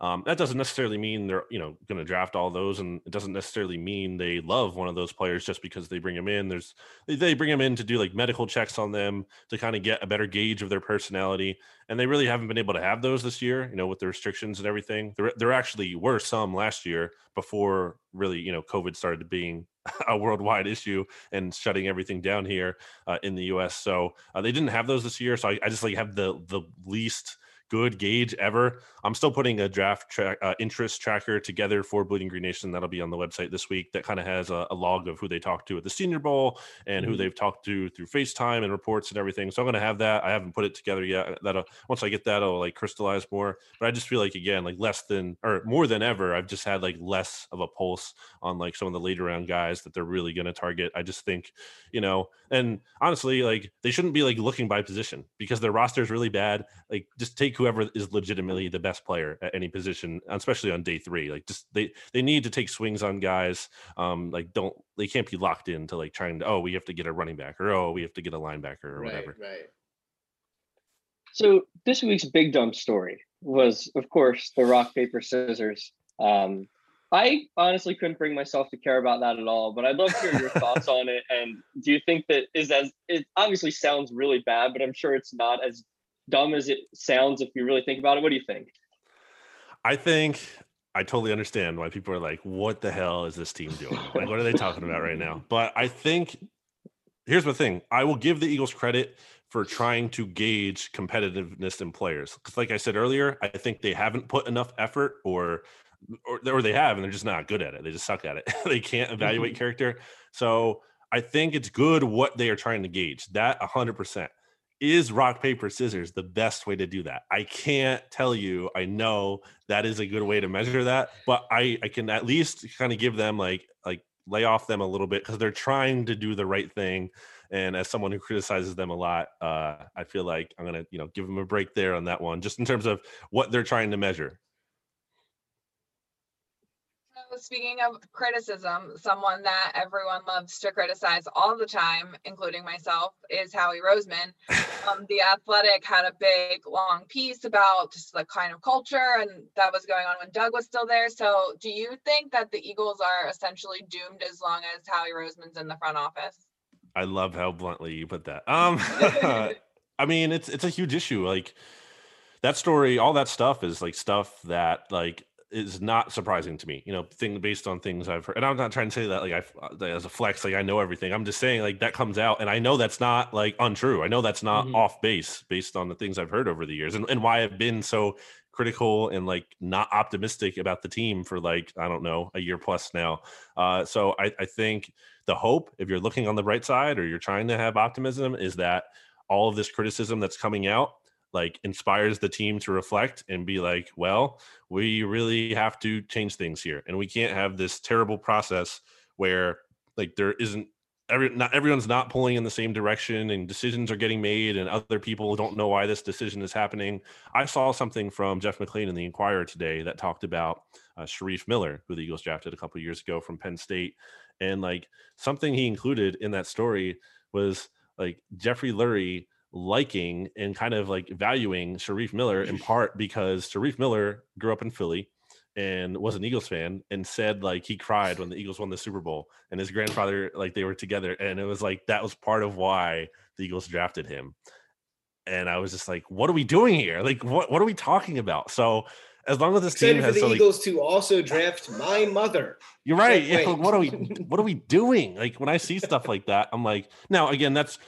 Um, that doesn't necessarily mean they're you know going to draft all those, and it doesn't necessarily mean they love one of those players just because they bring them in. There's they, they bring them in to do like medical checks on them to kind of get a better gauge of their personality, and they really haven't been able to have those this year. You know, with the restrictions and everything, there there actually were some last year before really you know COVID started being a worldwide issue and shutting everything down here uh, in the U.S. So uh, they didn't have those this year. So I, I just like have the the least good gauge ever. I'm still putting a draft track uh, interest tracker together for Bleeding Green Nation. That'll be on the website this week. That kind of has a, a log of who they talked to at the Senior Bowl and who
Mhm.
they've talked to through FaceTime and reports and everything. So I'm gonna have that. I haven't put it together yet. That'll once I get that, I'll like crystallize more. But I just feel like again, like less than or more than ever, I've just had like less of a pulse on like some of the later round guys that they're really gonna target. I just think, you know, and honestly, like they shouldn't be like looking by position because their roster is really bad. Like just take whoever is legitimately the best player at any position, especially on day three. Like just they they need to take swings on guys. Um, like don't they can't be locked into like trying to oh we have to get a running back or oh we have to get a linebacker or
right,
whatever.
right.
So this week's big dump story was, of course, the rock paper scissors. Um, I honestly couldn't bring myself to care about that at all, but I'd love to hear your thoughts on it. And do you think that is as it obviously sounds really bad, but I'm sure it's not as dumb as it sounds if you really think about it. What do you think?
I think I totally understand why people are like, what the hell is this team doing? Like, what are they talking about right now? But I think here's the thing I will give the Eagles credit for trying to gauge competitiveness in players. Because, like I said earlier, I think they haven't put enough effort or or, or they have and they're just not good at it. They just suck at it. they can't evaluate mm-hmm. character. So I think it's good what they are trying to gauge. That 100% is rock paper scissors the best way to do that? I can't tell you i know that is a good way to measure that but i i can at least kind of give them like like lay off them a little bit because they're trying to do the right thing and as someone who criticizes them a lot uh i feel like i'm gonna you know give them a break there on that one just in terms of what they're trying to measure
speaking of criticism, someone that everyone loves to criticize all the time, including myself, is Howie Roseman. Um, the Athletic had a big long piece about just the kind of culture and that was going on when Doug was still there. So do you think that the Eagles are essentially doomed as long as Howie Roseman's in the front office?
I love how bluntly you put that. Um, I mean, it's it's a huge issue. Like that story, all that stuff is like stuff that like is not surprising to me. You know, thing based on things I've heard, and I'm not trying to say that like I as a flex, like I know everything. I'm just saying like that comes out, and I know that's not like untrue. I know that's not
Mhm.
off base based on the things I've heard over the years, and and why I've been so critical and like not optimistic about the team for like I don't know a year plus now. Uh, so I, I think the hope, if you're looking on the bright side or you're trying to have optimism, is that all of this criticism that's coming out like inspires the team to reflect and be like, well, we really have to change things here, and we can't have this terrible process where like there isn't every not everyone's not pulling in the same direction and decisions are getting made and other people don't know why this decision is happening. I saw something from Jeff McLane in the Inquirer today that talked about uh, Shareef Miller, who the Eagles drafted a couple years ago from Penn State, and like something he included in that story was like Jeffrey Lurie liking and kind of like valuing Shareef Miller in part because Shareef Miller grew up in Philly and was an Eagles fan and said like he cried when the Eagles won the Super Bowl and his grandfather like they were together and it was like that was part of why the Eagles drafted him. And I was just like, what are we doing here? Like what what are we talking about? So as long as this team
Excited for
has
the
so, like,
Eagles to also draft my mother.
you're right. Yeah, what are we what are we doing? Like when I see stuff like that, I'm like, now again, that's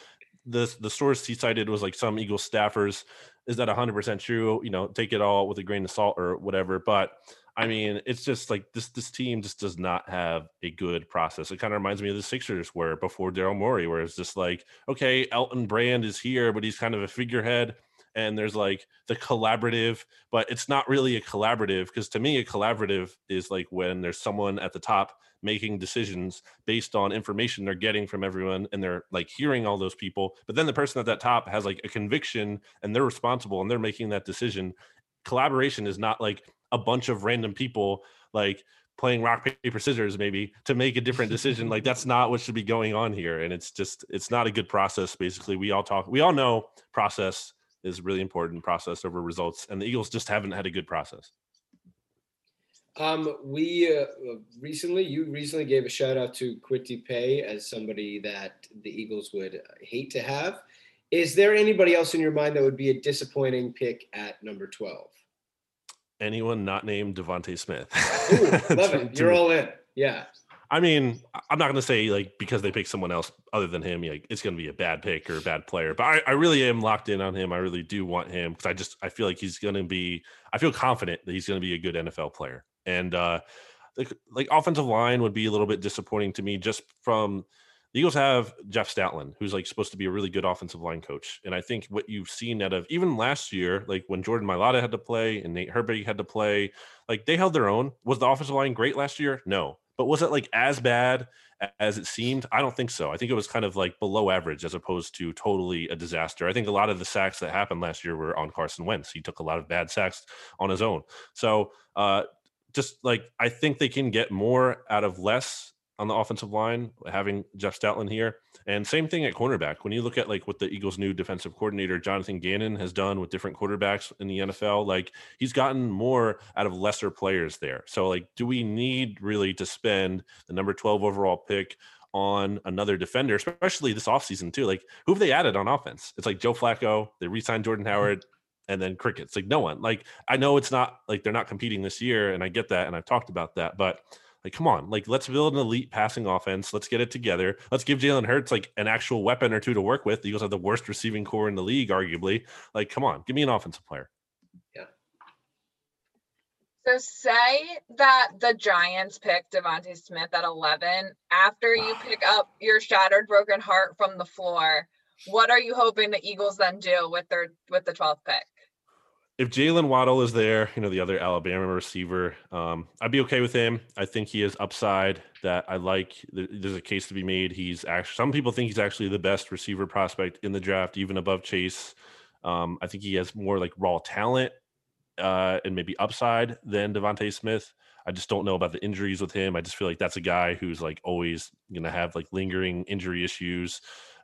the the source he cited was like some Eagles staffers. Is that 100 percent true? You know, take it all with a grain of salt or whatever. But I mean, it's just like this this team just does not have a good process. It kind of reminds me of the Sixers where before Daryl Morey, where it's just like, okay, Elton Brand is here, but he's kind of a figurehead. And there's like the collaborative, but it's not really a collaborative because to me, a collaborative is like when there's someone at the top making decisions based on information they're getting from everyone and they're like hearing all those people. But then the person at that top has like a conviction and they're responsible and they're making that decision. Collaboration is not like a bunch of random people like playing rock paper scissors maybe to make a different decision like that's not what should be going on here and it's just it's not a good process basically we all talk we all know process is really important process over results and the eagles just haven't had a good process
Um, we uh, uh, recently, you recently gave a shout out to Quinty Pay as somebody that the Eagles would uh, hate to have. Is there anybody else in your mind that would be a disappointing pick at number 12?
anyone not named DeVonta Smith
Ooh, love it. You're all in. Yeah.
I mean, I'm not going to say like because they pick someone else other than him, like it's going to be a bad pick or a bad player. But I, I really am locked in on him. I really do want him because I just I feel like he's going to be. I feel confident that he's going to be a good NFL player. And uh, like like offensive line would be a little bit disappointing to me just from the Eagles have Jeff Stoutland, who's like supposed to be a really good offensive line coach. And I think what you've seen out of even last year, like when Jordan Mailata had to play and Nate Herbig had to play, like they held their own. Was the offensive line great last year? No. But was it like as bad as it seemed? I don't think so. I think it was kind of like below average as opposed to totally a disaster. I think a lot of the sacks that happened last year were on Carson Wentz. He took a lot of bad sacks on his own. So uh just like I think they can get more out of less on the offensive line, having Jeff Stoutland here. And same thing at cornerback. When you look at like what the Eagles' new defensive coordinator, Jonathan Gannon, has done with different quarterbacks in the NFL, like he's gotten more out of lesser players there. So, like, do we need really to spend the number 12 overall pick on another defender, especially this offseason, too? Like, who have they added on offense? It's like Joe Flacco, they re signed Jordan mm-hmm. Howard. And then crickets, like no one. Like I know it's not like they're not competing this year, and I get that, and I've talked about that. But like, come on, like let's build an elite passing offense. Let's get it together. Let's give Jalen Hurts like an actual weapon or two to work with. The Eagles have the worst receiving core in the league, arguably. Like, come on, give me an offensive player. Yeah.
So say that the Giants pick DeVonta Smith at 11 after you pick up your shattered broken heart from the floor. What are you hoping the Eagles then do with their with the 12th pick?
If Jaylen Waddle is there, you know, the other Alabama receiver, um, I'd be okay with him. I think he has upside that I like. There's a case to be made. He's actually, some people think he's actually the best receiver prospect in the draft, even above Chase. Um, I think he has more like raw talent uh, and maybe upside than DeVonta Smith. I just don't know about the injuries with him. I just feel like that's a guy who's like always going to have like lingering injury issues.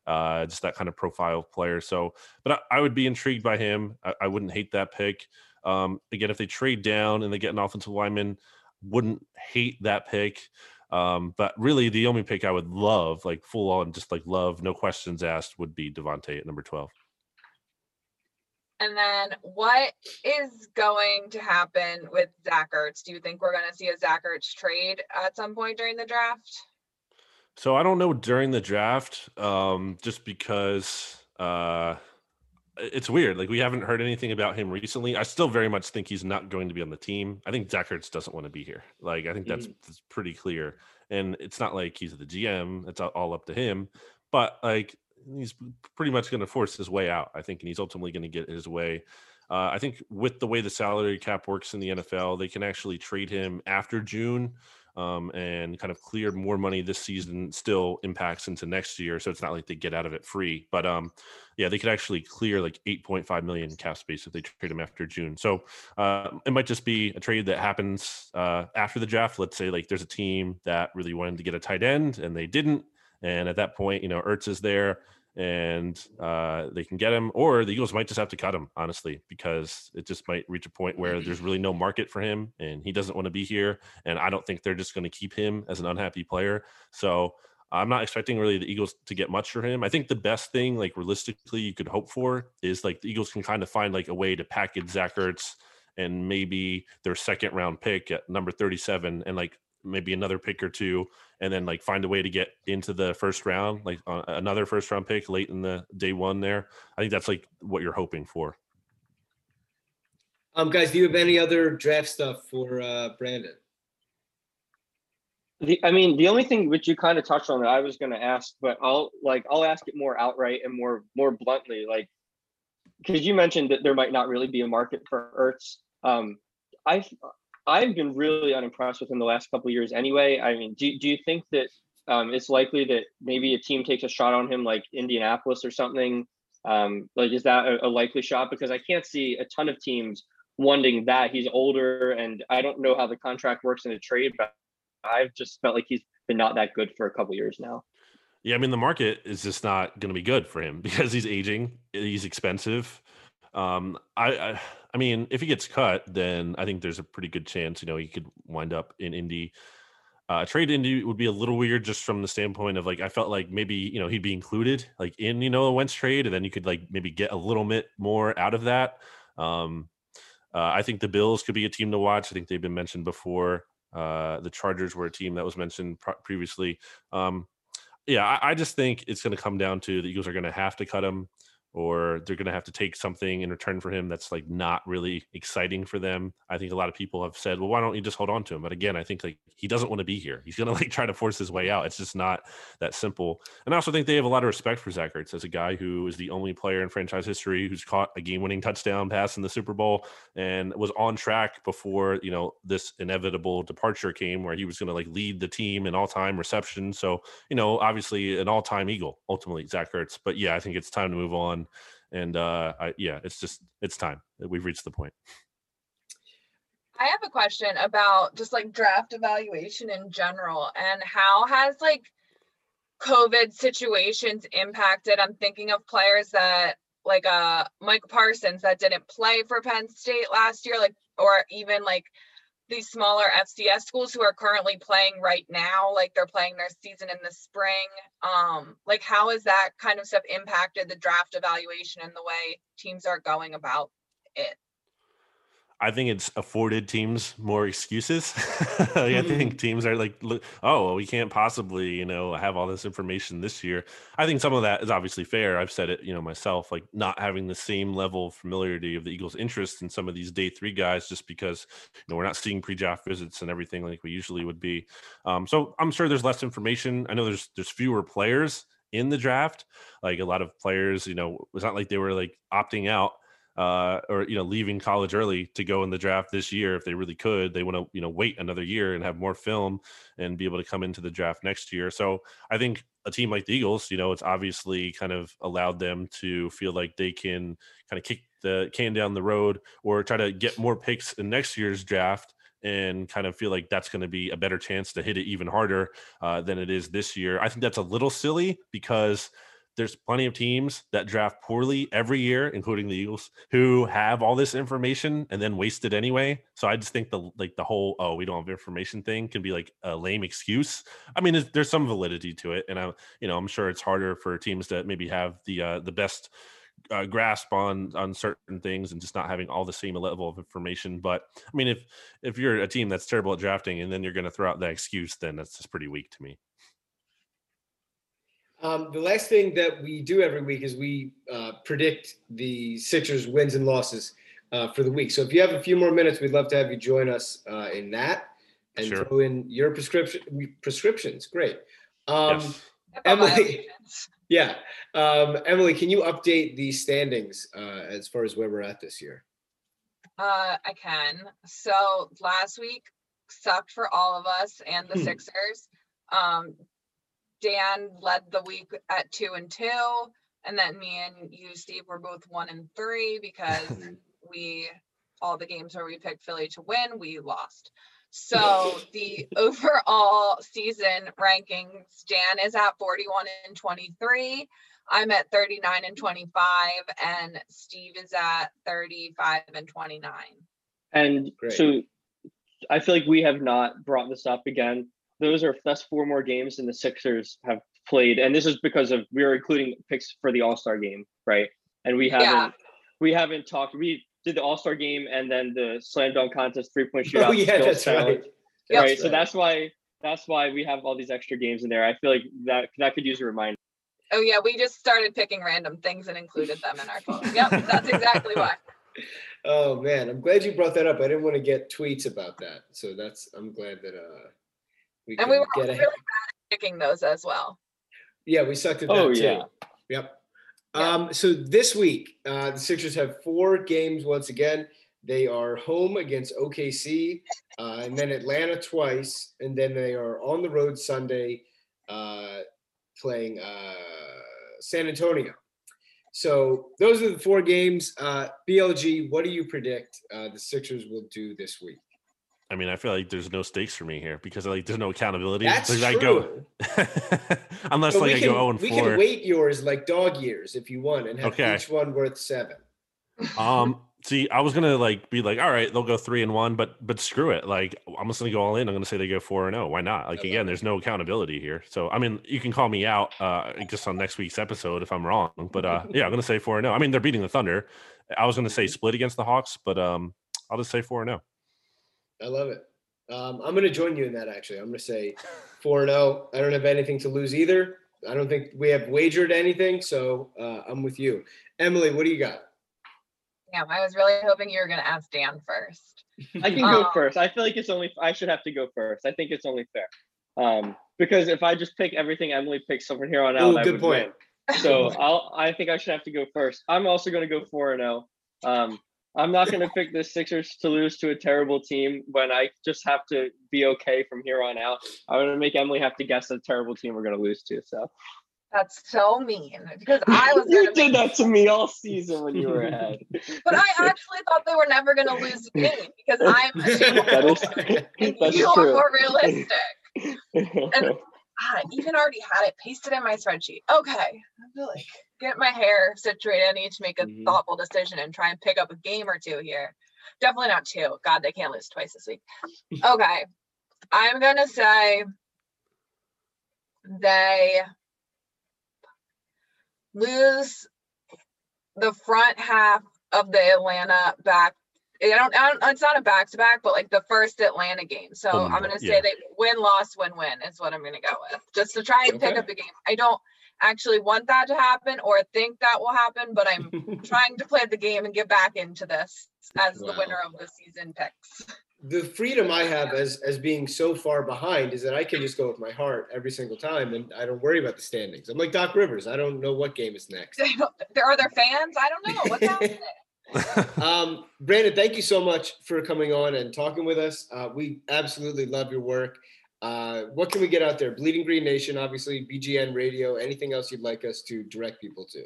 Uh, just that kind of profile player. So, but I, I would be intrigued by him. I, I wouldn't hate that pick. Um, again, if they trade down and they get an offensive lineman, wouldn't hate that pick. Um, but really, the only pick I would love, like full on, just like love, no questions asked, would be DeVonta at number twelve.
And then what is going to happen with Zach Ertz? Do you think we're going to see a Zach Ertz trade at some point during the draft?
So I don't know during the draft, um, just because uh, it's weird. Like we haven't heard anything about him recently. I still very much think he's not going to be on the team. I think Zach Ertz doesn't want to be here. Like I think that's,
Mm.
that's pretty clear. And it's not like he's the GM. It's all- all up to him. But like he's pretty much going to force his way out. I think, and he's ultimately going to get his way. Uh, I think with the way the salary cap works in the NFL, they can actually trade him after June um, and kind of cleared more money this season still impacts into next year. So it's not like they get out of it free. But um, yeah, they could actually clear like 8.5 million cap space if they trade him after June. So uh, it might just be a trade that happens uh, after the draft. Let's say like there's a team that really wanted to get a tight end and they didn't. And at that point, you know, Ertz is there and uh, they can get him, or the Eagles might just have to cut him, honestly, because it just might reach a point where there's really no market for him and he doesn't want to be here. And I don't think they're just going to keep him as an unhappy player. So I'm not expecting really the Eagles to get much for him. I think the best thing, like realistically, you could hope for is like the Eagles can kind of find like a way to package Zach Ertz and maybe their second round pick at number 37 and like maybe another pick or two and then like find a way to get into the first round like uh, another first round pick late in the day one there i think that's like what you're hoping for
Um, guys, do you have any other draft stuff for uh, Brandon?
The, I mean, the only thing which you kind of touched on that I was going to ask, but I'll like I'll ask it more outright and more more bluntly, like because you mentioned that there might not really be a market for Ertz. Um, I've I've been really unimpressed with him the last couple years. Anyway, I mean, do do you think that um, it's likely that maybe a team takes a shot on him, like Indianapolis or something? Um, like, is that a, a likely shot? Because I can't see a ton of teams wanting that. He's older, and I don't know how the contract works in a trade, but I've just felt like he's been not that good for a couple years now.
yeah i mean the market is just not going to be good for him because he's aging he's expensive um I, I i mean if he gets cut then i think there's a pretty good chance you know he could wind up in indy uh, trade Indy would be a little weird just from the standpoint of like I felt like maybe you know he'd be included like in you know a Wentz trade and then you could like maybe get a little bit more out of that. Um, uh, I think the Bills could be a team to watch. I think they've been mentioned before. Uh, the Chargers were a team that was mentioned pr- previously. Um, yeah, I, I just think it's going to come down to the Eagles are going to have to cut him, or they're going to have to take something in return for him that's like not really exciting for them. I think a lot of people have said, "Well, why don't you just hold on to him?" But again, I think like he doesn't want to be here. He's going to like try to force his way out. It's just not that simple. And I also think they have a lot of respect for Zach Ertz as a guy who is the only player in franchise history who's caught a game-winning touchdown pass in the Super Bowl and was on track before you know this inevitable departure came, where he was going to like lead the team in all-time reception. So you know, obviously an all-time Eagle, ultimately Zach Ertz. But yeah, I think it's time to move on. And uh, I, yeah, it's just it's time. We've reached the point.
I have a question about just like draft evaluation in general and how has like COVID situations impacted? I'm thinking of players that like uh Micah Parsons that didn't play for Penn State last year, like or even like these smaller FCS schools who are currently playing right now, like they're playing their season in the spring. Um, like how has that kind of stuff impacted the draft evaluation and the way teams are going about it?
I think it's afforded teams more excuses. Like, I think teams are like, oh, well, we can't possibly, you know, have all this information this year. I think some of that is obviously fair. I've said it, you know, myself, like not having the same level of familiarity of the Eagles' interest in some of these day three guys, just because you know we're not seeing pre-draft visits and everything like we usually would be. Um, so I'm sure there's less information. I know there's there's fewer players in the draft. Like a lot of players, you know, it's not like they were like opting out uh, or you know leaving college early to go in the draft this year if they really could. They want to you know wait another year and have more film and be able to come into the draft next year. So i think a team like the eagles you know it's obviously kind of allowed them to feel like they can kind of kick the can down the road or try to get more picks in next year's draft and kind of feel like that's going to be a better chance to hit it even harder uh, than it is this year. I think that's a little silly because there's plenty of teams that draft poorly every year, including the Eagles, who have all this information and then waste it anyway. So I just think the like the whole oh we don't have information thing can be like a lame excuse. I mean, there's, some validity to it, and I you know I'm sure it's harder for teams that maybe have the uh, the best uh, grasp on on certain things and just not having all the same level of information. But I mean, if if you're a team that's terrible at drafting and then you're going to throw out that excuse, then that's just pretty weak to me.
Um, the last thing that we do every week is we uh, predict the Sixers wins and losses uh, for the week. So if you have a few more minutes, we'd love to have you join us uh, in that and
Sure.
throw in your prescription prescriptions. Great. Um,
Yes.
Emily, yeah. Um, Emily, can you update the standings uh, as far as where we're at this year?
Uh, I can. So last week sucked for all of us and the
Hmm.
Sixers. Um, Dan led the week at two and two, and then me and you, Steve, were both one and three because we all the games where we picked Philly to win, we lost. So the overall season rankings, Dan is at 41 and 23. I'm at 39 and 25, and Steve is at 35 and 29.
And
Great.
so I feel like we have not brought this up again. Those are that's four more games than the Sixers have played. And this is because of we are including picks for the All-Star game, right? And we haven't
Yeah.
we haven't talked. We did the All-Star game and then the slam dunk contest three-point shootout.
Oh yeah, that's
sound,
right.
Yep.
Right. So that's why that's why we have all these extra games in there. I feel like that that could use a reminder.
Oh yeah, we just started picking random things and included them in our phone. Yep, that's exactly why.
Oh man, I'm glad you brought that up. I didn't want to get tweets about that, so that's I'm glad that uh we
And we
can
were
get
really
ahead.
bad at picking those as well.
Yeah, we sucked at that
Oh,
too.
yeah.
Yep.
Yeah.
Um, so this week, uh, the Sixers have four games once again. They are home against OKC, uh, and then Atlanta twice, and then they are on the road Sunday, uh, playing uh, San Antonio. So those are the four games. Uh, BLG, what do you predict uh, the Sixers will do this week?
I mean, I feel like there's no stakes for me here because like there's no accountability.
That's
Like,
true.
I go unless like I
can,
go 0 and
we can weight yours like dog years if you want, and have
Okay.
each one worth seven.
Um, see, I was gonna like be like, all right, they'll go three and one, but but screw it. Like I'm just gonna go all in. I'm gonna say they go four and zero. Why not? Like again, there's no accountability here. So I mean, you can call me out uh just on next week's episode if I'm wrong. But uh yeah, I'm gonna say four and zero. I mean, they're beating the Thunder. I was gonna
Mm-hmm.
say split against the Hawks, but um, I'll just say four and oh. Zero.
I love it. Um, I'm going to join you in that. Actually, I'm going to say four and zero. I don't have anything to lose either. I don't think we have wagered anything, so uh, I'm with you. Emily, what do you got?
Damn, I was really hoping you were gonna ask Dan first.
I can go
Um,
first. I feel like it's only I should have to go first. I think it's only fair. Um, because if I just pick everything Emily picks from here on out,
Ooh,
I
good
would
point.
win. So I'll I think I should have to go first. I'm also gonna go four and zero. Um, I'm not gonna pick the Sixers to lose to a terrible team when I just have to be okay from here on out. I'm gonna make Emily have to guess a terrible team we're gonna lose to. So
That's so mean because I was
you did that to me all season when you were ahead.
but I actually thought they were never gonna lose the game because I'm
that is
and
that's
you are more realistic. I even already had it pasted in my spreadsheet. Okay. I feel like get my hair situated. I need to make a
Mhm.
thoughtful decision and try and pick up a game or two here. Definitely not two. God, they can't lose twice this week. Okay. I'm gonna say they lose the front half of the Atlanta back. I don't, I don't it's not a back to back, but like the first Atlanta game. So
Home
I'm gonna say
yeah.
they win, loss, win, win is what I'm gonna go with. Just to try and pick up a game. I don't actually want that to happen or think that will happen, but I'm trying to play the game and get back into this as the winner of the season picks.
the freedom I have as as being so far behind is that I can just go with my heart every single time, and I don't worry about the standings. I'm like Doc Rivers. I don't know what game is next.
There are there fans? I don't know. What's happening?
Um, Brandon, thank you so much for coming on and talking with us. Uh, we absolutely love your work. Uh, what can we get out there? Bleeding Green Nation, obviously, BGN Radio. Anything else you'd like us to direct people to?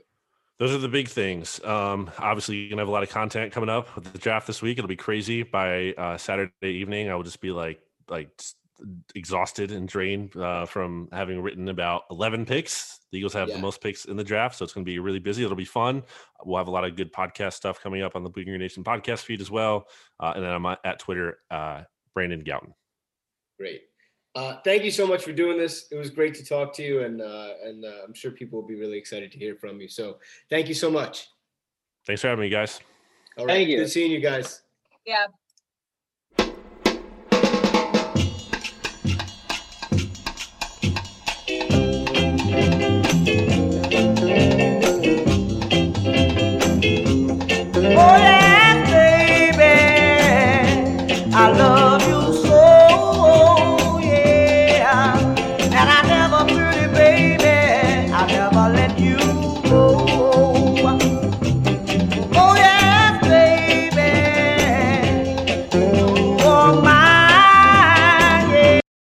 Those are the big things. Um, obviously, you're gonna have a lot of content coming up with the draft this week. It'll be crazy. By uh, Saturday evening, I will just be like, like exhausted and drained uh, from having written about 11 picks. The Eagles have
Yeah.
the most picks in the draft, so it's gonna be really busy. It'll be fun. We'll have a lot of good podcast stuff coming up on the Bleeding Green Nation podcast feed as well. Uh, and then I'm at Twitter, uh, Brandon Gowton.
Great. Uh, thank you so much for doing this. It was great to talk to you, and uh, and uh, I'm sure people will be really excited to hear from you. So thank you so much.
Thanks for having me, guys.
All right.
Thank you.
Good seeing you guys.
Yeah.